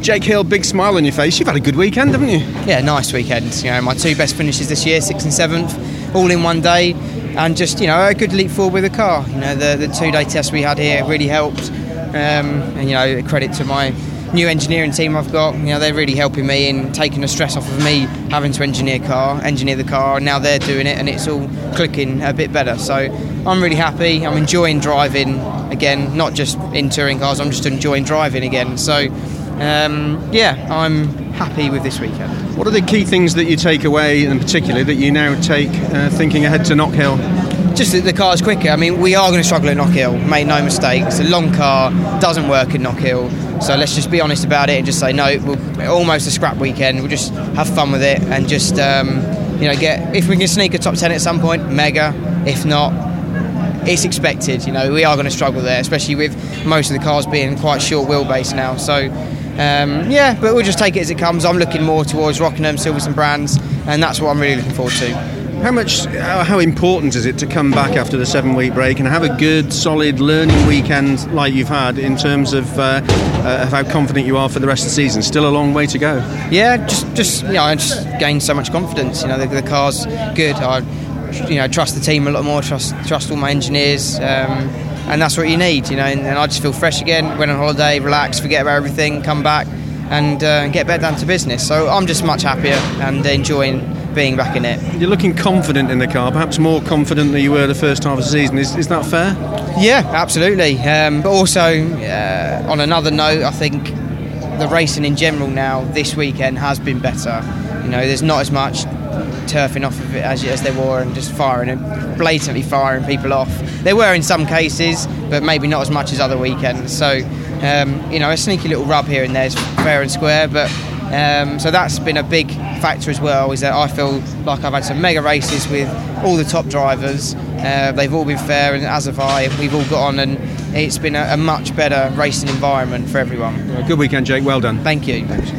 Jake Hill, big smile on your face. You've had a good weekend, haven't you? Yeah, nice weekend. You know, my two best finishes this year, sixth and seventh, all in one day, and just you know a good leap forward with the car. You know, the the two day test we had here really helped, um, and you know credit to my new engineering team I've got. You know, they're really helping me in taking the stress off of me having to engineer car, engineer the car. And now they're doing it, and it's all clicking a bit better. So I'm really happy. I'm enjoying driving again, not just in touring cars. I'm just enjoying driving again. So um, yeah, I'm happy with this weekend. What are the key things that you take away, in particular, that you now take uh, thinking ahead to Knockhill? Just that the car's quicker. I mean, we are going to struggle at Knockhill. Make no mistake. It's a long car, doesn't work at Knockhill. So let's just be honest about it and just say no. We'll, almost a scrap weekend. We'll just have fun with it and just um, you know get if we can sneak a top ten at some point, mega. If not, it's expected. You know, we are going to struggle there, especially with most of the cars being quite short wheelbase now. So, um, yeah, but we'll just take it as it comes. I'm looking more towards Rockingham, Silverstone brands, and that's what I'm really looking forward to. How much, how important is it to come back after the seven-week break and have a good, solid learning weekend like you've had in terms of, uh, uh, of how confident you are for the rest of the season? Still a long way to go. Yeah, just, just you know, I just gained so much confidence. You know, the, the car's good. I, you know, trust the team a lot more. Trust, trust all my engineers. Um, and that's what you need, you know. And, and, I just feel fresh again. Went on holiday, relax, forget about everything, come back, and uh, get back down to business. So I'm just much happier and enjoying being back in it. You're looking confident in the car, perhaps more confident than you were the first half of the season. Is, is that fair? Yeah, absolutely. Um, but also, uh, on another note, I think the racing in general now this weekend has been better. You know, there's not as much turfing off of it as, as there were and just firing and blatantly firing people off. There were in some cases, but maybe not as much as other weekends. So, um, you know, a sneaky little rub here and there is fair and square, but um, so that's been a big factor as well. Is that I feel like I've had some mega races with all the top drivers. Uh, they've all been fair, and as have I. We've all got on, and it's been a, a much better racing environment for everyone. Good weekend, Jake. Well done. Thank you. Thanks.